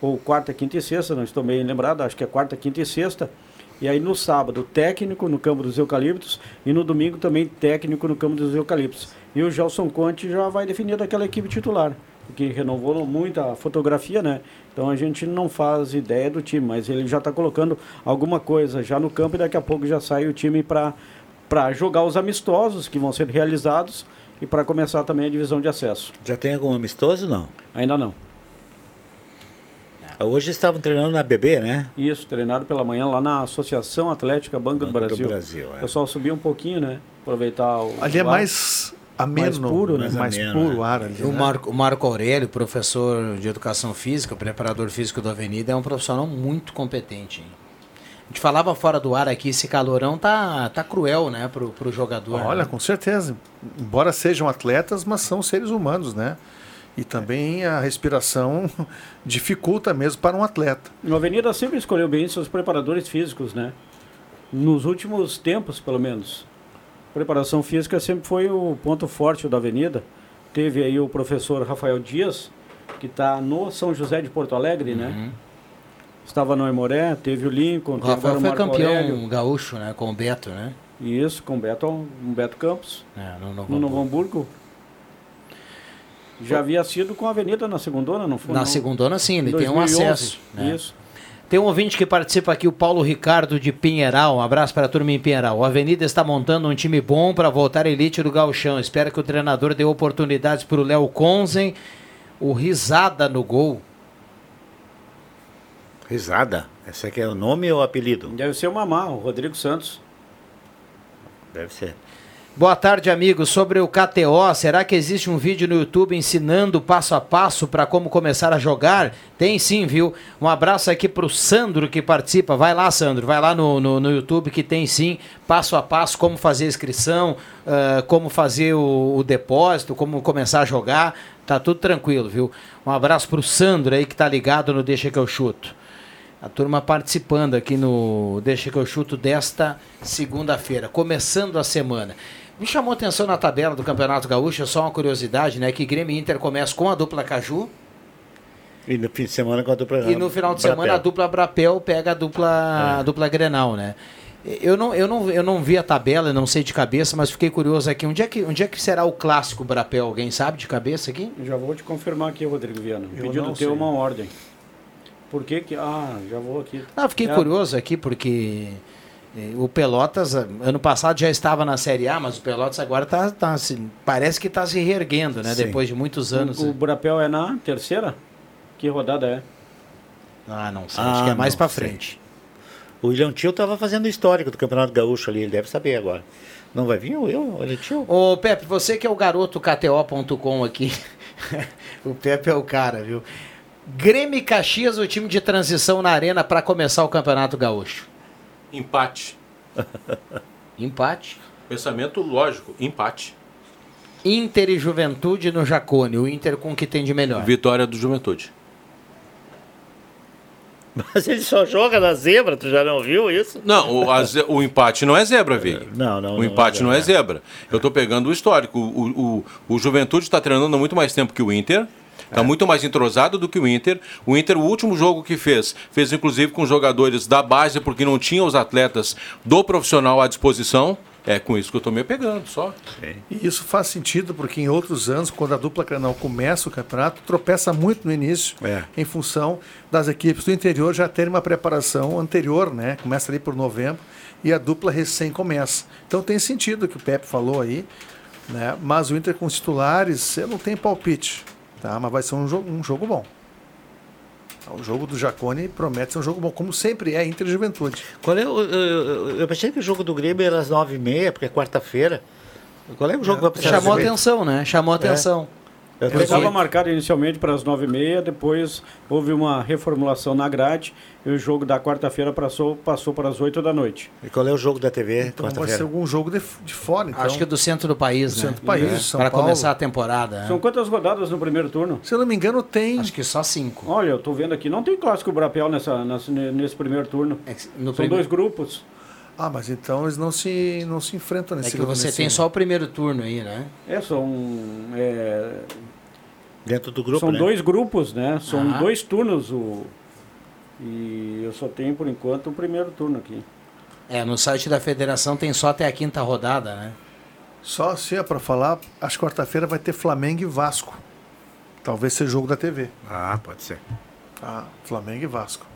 ou quarta, quinta e sexta, não estou bem lembrado, acho que é quarta, quinta e sexta. E aí no sábado, técnico no campo dos eucaliptos e no domingo também técnico no campo dos eucaliptos. E o Gelson Conte já vai definir daquela equipe titular, porque renovou muito a fotografia, né? Então a gente não faz ideia do time, mas ele já está colocando alguma coisa já no campo e daqui a pouco já sai o time para para jogar os amistosos que vão ser realizados e para começar também a divisão de acesso. Já tem algum amistoso não? Ainda não. Hoje estavam treinando na BB, né? Isso, treinado pela manhã lá na Associação Atlética Banco, do Banco do Brasil. Brasil, é. O pessoal subiu um pouquinho, né? Aproveitar o. Ali é ar. mais ameno, Mais puro, né? mais, Mais mais ameno, puro o né? ar ali. O né? Marco, o Marco Aurélio, professor de educação física, preparador físico do Avenida, é um profissional muito competente. hein? A gente falava fora do ar aqui, esse calorão tá, tá cruel, né, pro, pro jogador. Olha, né? com certeza. Embora sejam atletas, mas são seres humanos, né? E também a respiração [laughs] dificulta mesmo para um atleta. O Avenida sempre escolheu bem seus preparadores físicos, né? Nos últimos tempos, pelo menos. Preparação física sempre foi o ponto forte da Avenida. Teve aí o professor Rafael Dias, que está no São José de Porto Alegre, né? Estava no Emoré, teve o Lincoln, O teve Rafael o foi Marco campeão Aurélio. gaúcho, né, com o Beto, né? Isso, com o Beto, um Beto Campos, É, no Novo no Novo Hamburgo. Já havia sido com a Avenida na segundona, não foi? Na não? segundona, sim, ele Em tem um 2011, acesso. né? Isso. Tem um ouvinte que participa aqui, o Paulo Ricardo de Pinheiral. Um abraço para a turma em Pinheiral. O Avenida está montando um time bom para voltar à elite do Gauchão. Espero que o treinador dê oportunidades para o Léo Conzen. O Risada no gol. Risada? Esse aqui é o nome ou o apelido? Deve ser o Mamá, o Rodrigo Santos. Deve ser. Boa tarde, amigos. Sobre o KTO, será que existe um vídeo no YouTube ensinando passo a passo para como começar a jogar? Tem sim, viu? Um abraço aqui para o Sandro que participa. Vai lá, Sandro, vai lá no, no, no YouTube que tem sim passo a passo como fazer a inscrição, ah, como fazer o, o depósito, como começar a jogar. Tá tudo tranquilo, viu? Um abraço para o Sandro aí que tá ligado no Deixa que eu chuto. A turma participando aqui no Deixa que eu chuto desta segunda-feira, começando a semana. Me chamou a atenção na tabela do Campeonato Gaúcho, só uma curiosidade, né? Que Grêmio e Inter começa com a dupla Caju E no fim de semana com a dupla. e no final de semana a dupla Brapel pega a dupla, a dupla Grenal, né? Eu não, eu, não, eu não vi a tabela, não sei de cabeça, mas fiquei curioso aqui. Onde é que, onde é que será o clássico Brapel? Alguém sabe de cabeça aqui? Já vou te confirmar aqui, Rodrigo Viana. Eu Pedido teu sei. uma ordem. Por que que... Ah, já vou aqui. Não, fiquei É, curioso aqui porque o Pelotas, ah, ano passado já estava na Série A, mas o Pelotas agora tá, tá se- parece que está se reerguendo, né? Sim. Depois de muitos anos. O, o Brapel é na terceira? Que rodada é? Ah, não sei. acho que é mais pra frente. O William Tio estava fazendo o histórico do Campeonato Gaúcho ali, ele deve saber agora. Não vai vir o eu, o William Tio? Ô, Pepe, você que é o garoto KTO.com aqui. [laughs] o Pepe é o cara, viu? Grêmio e Caxias, o time de transição na arena para começar o Campeonato Gaúcho. Empate. Empate. Pensamento lógico, empate. Inter e Juventude no Jacone. O Inter com o que tem de melhor. Vitória do Juventude. [laughs] Mas ele só joga na zebra, tu já não viu isso? Não, o, ze- o empate não é zebra, Vig. Não, não. O empate não é zebra. Eu estou pegando o histórico. O, o, o Juventude está treinando há muito mais tempo que o Inter. Está muito mais entrosado do que o Inter. O Inter, o último jogo que fez, fez inclusive com jogadores da base, porque não tinha os atletas do profissional à disposição. É com isso que eu estou me pegando, só. E isso faz sentido porque em outros anos, quando a dupla Grenal começa o campeonato, tropeça muito no início, em função das equipes do interior já terem uma preparação anterior, né? Começa ali por novembro e a dupla recém começa. Então tem sentido o que o Pepe falou aí, né? Mas o Inter com os titulares, eu não tenho palpite, tá? Mas vai ser um jogo, um jogo bom. O jogo do Jacone promete ser um jogo bom, como sempre é Inter Juventude. Qual é o, eu, eu, pensei que o jogo do Grêmio era às nove e meia, porque é quarta-feira. Qual é o jogo que vai precisar Chamou atenção, né? Chamou atenção. Eu Ele estava marcado inicialmente para as nove e meia, depois houve uma reformulação na grade e o jogo da quarta-feira passou, passou para as oito da noite. E qual é o jogo da TV? Então vai ser algum jogo de, de fora, então. Acho que é do centro do país, Do né? centro do país, É. São Para Paulo. começar a temporada. né? São quantas rodadas no primeiro turno? Se eu não me engano, tem. Acho que só cinco. Olha, eu estou vendo aqui, não tem clássico Brapel nessa, nessa- nesse primeiro turno. no São prime- dois grupos. Ah, mas então eles não se, não se enfrentam É nesse que grupo, você tem só o primeiro turno aí, né? É, são. é, Dentro do grupo, são né? dois grupos, né? São Aham. dois turnos. O, e eu só tenho por enquanto o primeiro turno aqui. É, no site da federação tem só até a quinta rodada, né? Só se é para falar, acho que quarta-feira vai ter Flamengo e Vasco. Talvez seja jogo da TV. Ah, pode ser. Ah, Flamengo e Vasco.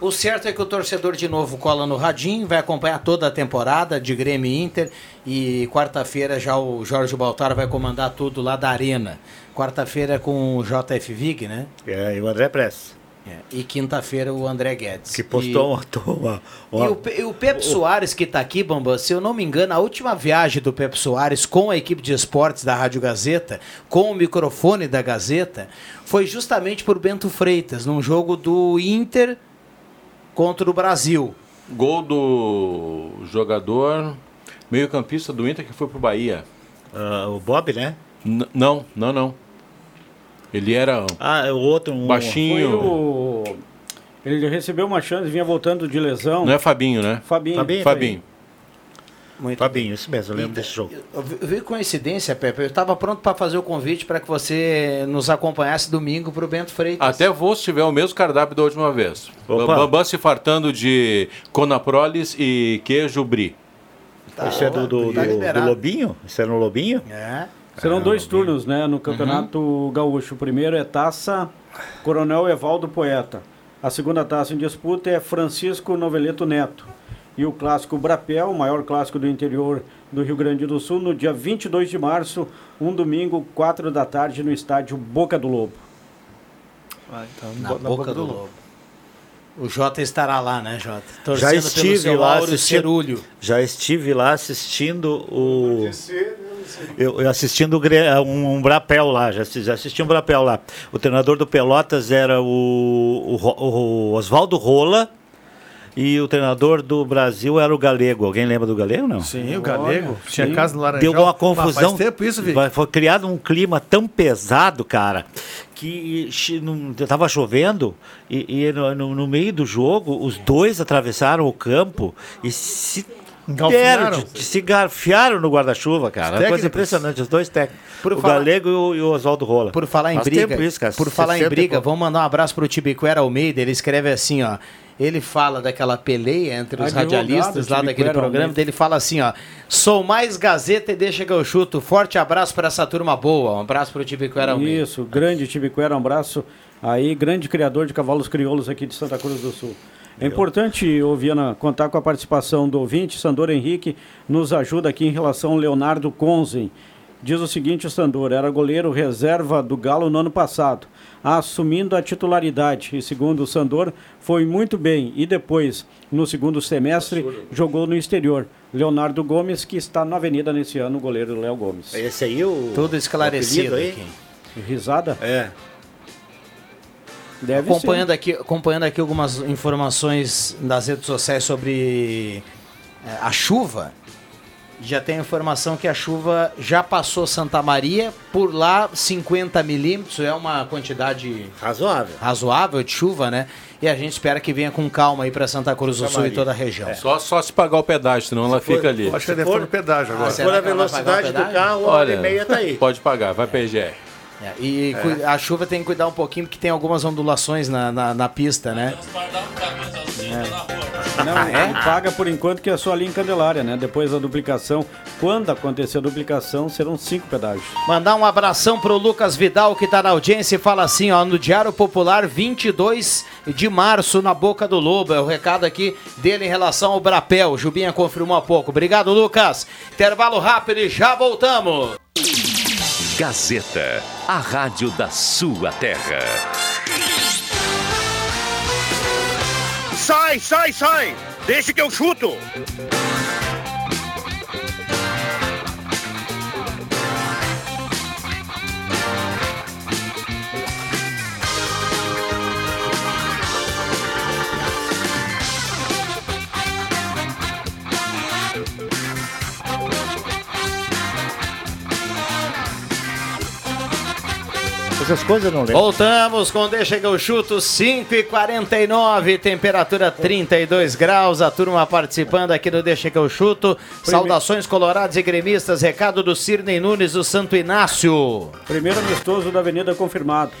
O certo é que o torcedor de novo cola no radinho, vai acompanhar toda a temporada de Grêmio e Inter e quarta-feira já o Jorge Baltar vai comandar tudo lá da Arena. Quarta-feira com o JF Vig, né? É, e o André Press. É, E quinta-feira o André Guedes. Que postou uma, uma, E o, e o Pepe Soares que está aqui, Bambam, se eu não me engano, a última viagem do Pepe Soares com a equipe de esportes da Rádio Gazeta, com o microfone da Gazeta, foi justamente por Bento Freitas, num jogo do Inter contra o Brasil. Gol do jogador meio-campista do Inter que foi pro Bahia. Ah, o Bob, né? não, não, não. Ele era Ah, o outro. Um, baixinho. Foi o... Ele recebeu uma chance, vinha voltando de lesão. Não é Fabinho, né? Fabinho. Fabinho, Fabinho. Muito Fabinho, isso mesmo, eu lembro desse jogo. Eu vi- eu vi coincidência, Pepe. Eu estava pronto para fazer o convite para que você nos acompanhasse domingo para o Bento Freitas. Até vou se tiver o mesmo cardápio da última vez. Opa. Bambam se fartando de conaprolis e queijo brie. Tá, Esse é do, do, tá do- do. Lobinho? Esse é no Lobinho? É. Serão dois turnos, né, no Campeonato Gaúcho. O primeiro é Taça Coronel Evaldo Poeta. A segunda taça em disputa é Francisco Noveleto Neto. E o clássico Brapel, o maior clássico do interior do Rio Grande do Sul, no dia 22 de março, um domingo, 4 da tarde, no estádio Boca do Lobo. Na boca, do, lobo. O Jota estará lá, né, Jota? Já Torcendo pelo estive seu lá Áureo assistindo, Cerulho. já estive lá assistindo o eu, eu assistindo um, um Brapel lá, já assisti, já assisti um Brapel lá. O treinador do Pelotas era o, o, o Oswaldo Rola e o treinador do Brasil era o Galego. Alguém lembra do Galego não? Sim, o Galego. Olha, Tinha sim. casa no Laranjal. Deu uma confusão. faz tempo isso? Vai- Foi criado um clima tão pesado, cara, que chi- não- tava chovendo e, e no, no- no meio do jogo os dois atravessaram o campo e se deram, de- se garfiaram no guarda-chuva, cara. Uma coisa impressionante, os dois técnicos. Por o falar- Galego e o, e o Oswaldo Rola. Por falar em Faz briga, tempo isso, cara, por falar em 60 briga, vamos mandar um abraço pro Tibiquera Almeida. Ele escreve assim, ó. Ele fala daquela peleia entre os Advogado, radialistas lá daquele programa. Daí ele fala assim, ó. Sou mais Gazeta e deixa que eu chuto. Forte abraço para essa turma boa. Um abraço pro Tibiquera Almeida. Isso, grande Tibiquera, um abraço aí, grande criador de cavalos crioulos aqui de Santa Cruz do Sul. É importante, ô Viana, contar com a participação do ouvinte, Sandor Henrique, nos ajuda aqui em relação ao Leonardo Conzen. Diz o seguinte, o Sandor, era goleiro reserva do Galo no ano passado, assumindo a titularidade. E segundo o Sandor, foi muito bem. E depois, no segundo semestre, jogou no exterior. Leonardo Gomes, que está na avenida nesse ano, o goleiro Léo Gomes. Esse aí, o. Tudo esclarecido o aqui. Risada? É. Deve acompanhando ser. aqui, acompanhando aqui algumas informações das redes sociais sobre eh, a chuva. Já tem a informação que a chuva já passou Santa Maria, por lá 50 milímetros, é uma quantidade Razoável. razoável de chuva, né? E a gente espera que venha com calma aí para Santa Cruz do Santa Sul e toda a região. Só, só se pagar o pedágio, senão ela fica ali. Acho que deve estar no pedágio agora. Ah, Se for a velocidade do carro, uma hora e meia tá aí. Pode pagar, vai PGR. É, e cu- a chuva tem que cuidar um pouquinho, porque tem algumas ondulações na, na, na pista, né? Não, ele paga por enquanto que é só ali em Candelária, né? Depois da duplicação. Quando acontecer a duplicação, serão cinco pedágios. Mandar um abração pro Lucas Vidal que tá na audiência e fala assim, ó, no Diário Popular 22 de março na Boca do Lobo. É o recado aqui dele em relação ao Brapel. O Jubinha confirmou há pouco. Obrigado, Lucas. Intervalo rápido e já voltamos. Gazeta, a rádio da sua terra. Sai, sai, sai! Deixa que eu chuto! Essas coisas eu não lembro. Voltamos com Deixa que eu chuto 5 e 49 temperatura 32 graus. A turma participando aqui do Deixa que eu chuto. Saudações colorados e gremistas. Recado do Cirnei Nunes do Santo Inácio. Primeiro amistoso da Avenida confirmado.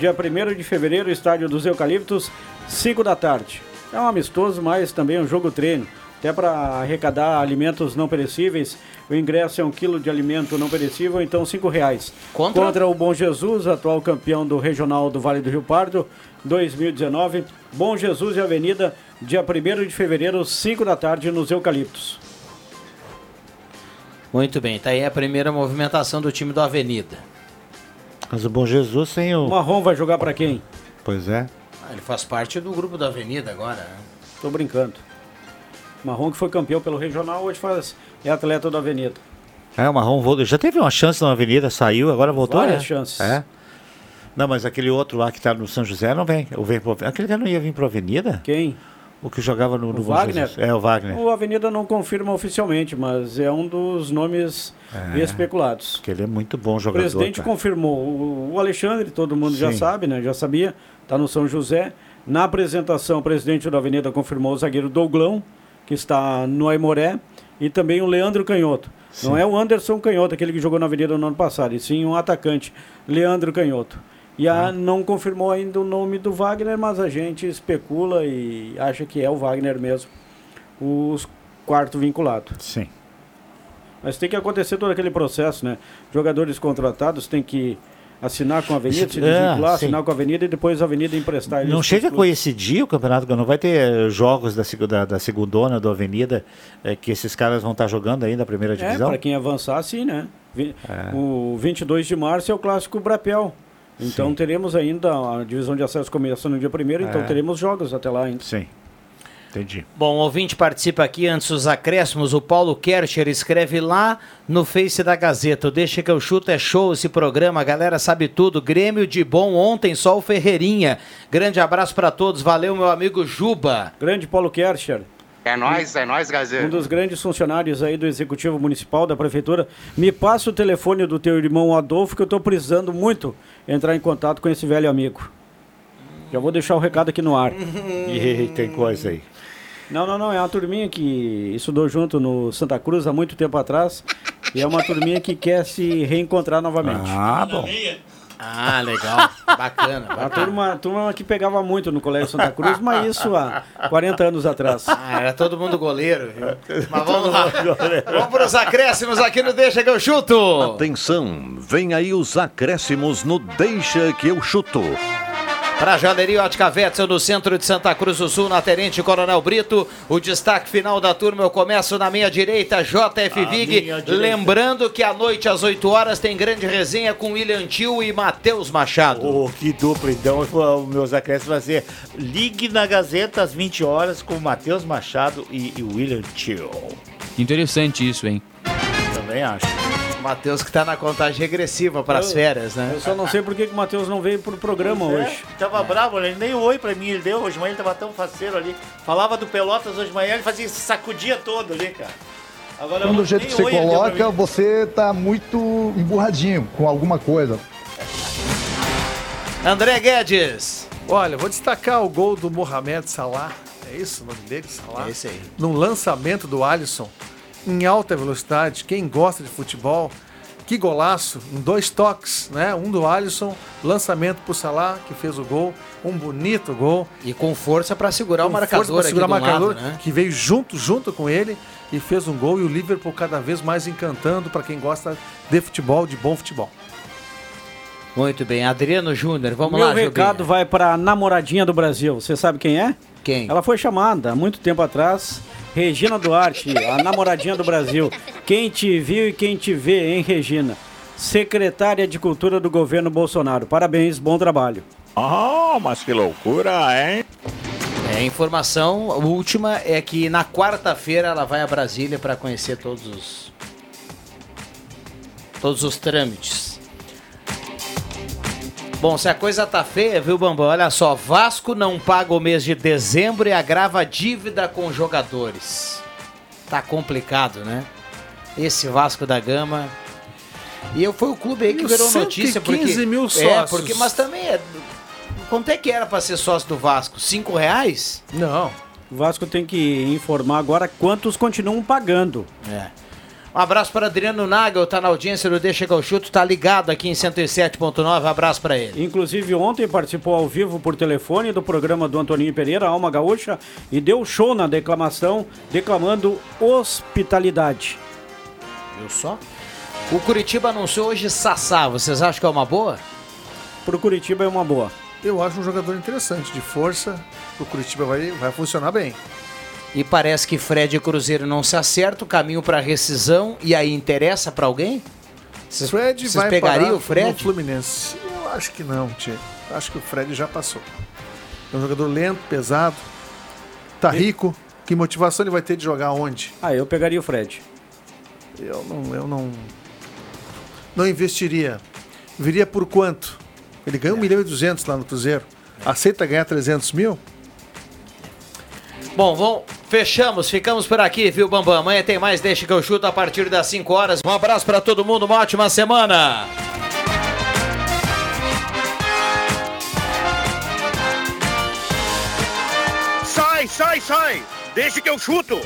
Dia 1 de fevereiro, estádio dos Eucaliptos, 5 da tarde. É um amistoso, mas também um jogo treino. Até para arrecadar alimentos não perecíveis. O ingresso é um quilo de alimento não perecível, então cinco reais. Contra? o Bom Jesus, atual campeão do Regional do Vale do Rio Pardo, 2019. Bom Jesus e Avenida, dia 1 de fevereiro, 5 da tarde, nos Eucaliptos. Muito bem, tá aí a primeira movimentação do time do Avenida. Mas o Bom Jesus sem o. O Marrom vai jogar para quem? Pois é. Ah, ele faz parte do grupo da Avenida agora. né? Tô brincando. Marrom que foi campeão pelo Regional, hoje faz, é atleta da Avenida. É, o Marrom voltou. Já teve uma chance na Avenida, saiu, agora voltou. Várias né? chances. É. Não, mas aquele outro lá que tá no São José não vem. Vem pro... Aquele cara não ia vir pro Avenida? Quem? O que jogava no, no O Wagner? Jesus. É, o Wagner. O Avenida não confirma oficialmente, mas é um dos nomes É. especulados. Que ele é muito bom O jogador. presidente cara. confirmou. O, o Alexandre, todo mundo já Sim. sabe, né? Já sabia, está no São José. Na apresentação, o presidente da Avenida confirmou o zagueiro Douglão, que está no Aimoré, e também o Leandro Canhoto. Não Sim. é o Anderson Canhoto, aquele que jogou na Avenida no ano passado, e sim um atacante, Leandro Canhoto. E a, não confirmou ainda o nome do Wagner, mas a gente especula e acha que é o Wagner mesmo, o quarto vinculado. Sim. Mas tem que acontecer todo aquele processo, né? Jogadores contratados têm que assinar com a Avenida, se É, desvincular, sim. assinar com a Avenida e depois a Avenida emprestar. Não chega a coincidir o campeonato, não vai ter eh, jogos da, da, da segundona, do Avenida, eh, que esses caras vão estar jogando ainda a primeira É, divisão? para quem avançar, sim, né? É. O 22 de março é o clássico Brapel. Então Sim. teremos ainda a divisão de acesso começa no dia primeiro, então É. teremos jogos até lá ainda. Sim. Entendi. Bom, o ouvinte participa aqui antes dos acréscimos. O Paulo Kercher escreve lá no Face da Gazeta. O Deixa que eu chuto é show esse programa. A galera sabe tudo. Grêmio de bom ontem, só o Ferreirinha. Grande abraço para todos. Valeu, meu amigo Juba. Grande Paulo Kercher. É nóis, é nóis, Um Gazeta. dos grandes funcionários aí do Executivo Municipal da Prefeitura. Me passa o telefone do teu irmão Adolfo, que eu estou precisando muito entrar em contato com esse velho amigo. Já vou deixar o recado aqui no ar. [laughs] E tem coisa aí. Não, não, não. É uma turminha que estudou junto no Santa Cruz há muito tempo atrás. E é uma turminha que quer se reencontrar novamente. Ah, bom. Ah, legal. Bacana. A turma, turma que pegava muito no Colégio Santa Cruz, mas isso há 40 anos atrás. Ah, era todo mundo goleiro. viu? Mas vamos lá. Vamos para os acréscimos aqui no Deixa que eu chuto. Atenção, vem aí os acréscimos no Deixa que eu chuto. Para Joalheria Ótica Wetzel, no centro de Santa Cruz do Sul, na Tenente Coronel Brito. O destaque final da turma, eu começo na minha direita, JF Vig. Lembrando que à noite, às 8 horas, tem grande resenha com William Tio e Matheus Machado. Oh, que dupla, então. Meus acréscimos vai ser Ligue na Gazeta às 20 horas com Matheus Machado e, e William Tio. Interessante isso, hein? Também acho. Matheus que tá na contagem regressiva para as férias, né? Eu só não sei por que que o Matheus não veio pro programa hoje. É, tava bravo, ele nem oi pra mim ele deu. Hoje de manhã ele tava tão faceiro ali. Falava do Pelotas hoje de manhã, ele fazia sacudia todo ali, cara. Agora Quando do jeito que você coloca, você tá muito emburradinho com alguma coisa. André Guedes. Olha, vou destacar o gol do Mohamed Salah. É isso o nome dele? Salah? É esse aí. Num lançamento do Alisson em alta velocidade. Quem gosta de futebol, que golaço, em dois toques, né? Um do Alisson, lançamento pro Salah, que fez o gol, um bonito gol. E com força para segurar o Com marcador força aqui segurar do o marcador, lado, né? que veio junto, junto com ele e fez um gol. E o Liverpool cada vez mais encantando para quem gosta de futebol, de bom futebol. Muito bem, Adriano Júnior, vamos Meu lá, recado vai para a namoradinha do Brasil. Você sabe quem é? Quem? Ela foi chamada há muito tempo atrás. Regina Duarte, a namoradinha do Brasil. Quem te viu e quem te vê, hein, Regina? Secretária de Cultura do governo Bolsonaro. Parabéns, bom trabalho. Ah, mas que loucura, hein? É, a informação última é que na quarta-feira ela vai a Brasília para conhecer todos os todos os trâmites. Bom, se a coisa tá feia, viu, Bambam? Olha só, Vasco não paga o mês de dezembro e agrava a dívida com jogadores. Tá complicado, né? Esse Vasco da Gama. E eu foi o clube aí que virou notícia porque 115 mil É, sócios. porque mas também é Quanto é que era para ser sócio do Vasco? Cinco reais? Não. O Vasco tem que informar agora quantos continuam pagando. É. Um abraço para Adriano Nagel, tá na audiência do Deixa que eu chuto, tá ligado aqui em 107.9. Abraço para ele. Inclusive, ontem participou ao vivo por telefone do programa do Antoninho Pereira, Alma Gaúcha, e deu show na declamação, declamando hospitalidade. Viu só? O Curitiba anunciou hoje Sassá. Vocês acham que é uma boa? Pro Curitiba é uma boa. Eu acho um jogador interessante, de força. O Curitiba vai, vai funcionar bem. E parece que Fred e Cruzeiro não se acertam, caminho para rescisão e aí interessa para alguém? Vocês, Fred vocês vai pegariam parar o Fred? no Fluminense. Eu acho que não, Tchê. Acho que o Fred já passou. É um jogador lento, pesado, tá rico. Que motivação ele vai ter de jogar onde? Ah, eu pegaria o Fred. Eu não, eu não, não investiria. Viria por quanto? Ele ganha 1 milhão e 200 lá no Cruzeiro. Aceita ganhar 300 mil? Bom, vamos, fechamos, ficamos por aqui, viu, Bambam? Amanhã tem mais Deixa que eu chuto a partir das 5 horas. Um abraço para todo mundo, uma ótima semana. Sai, sai, sai! Deixa que eu chuto!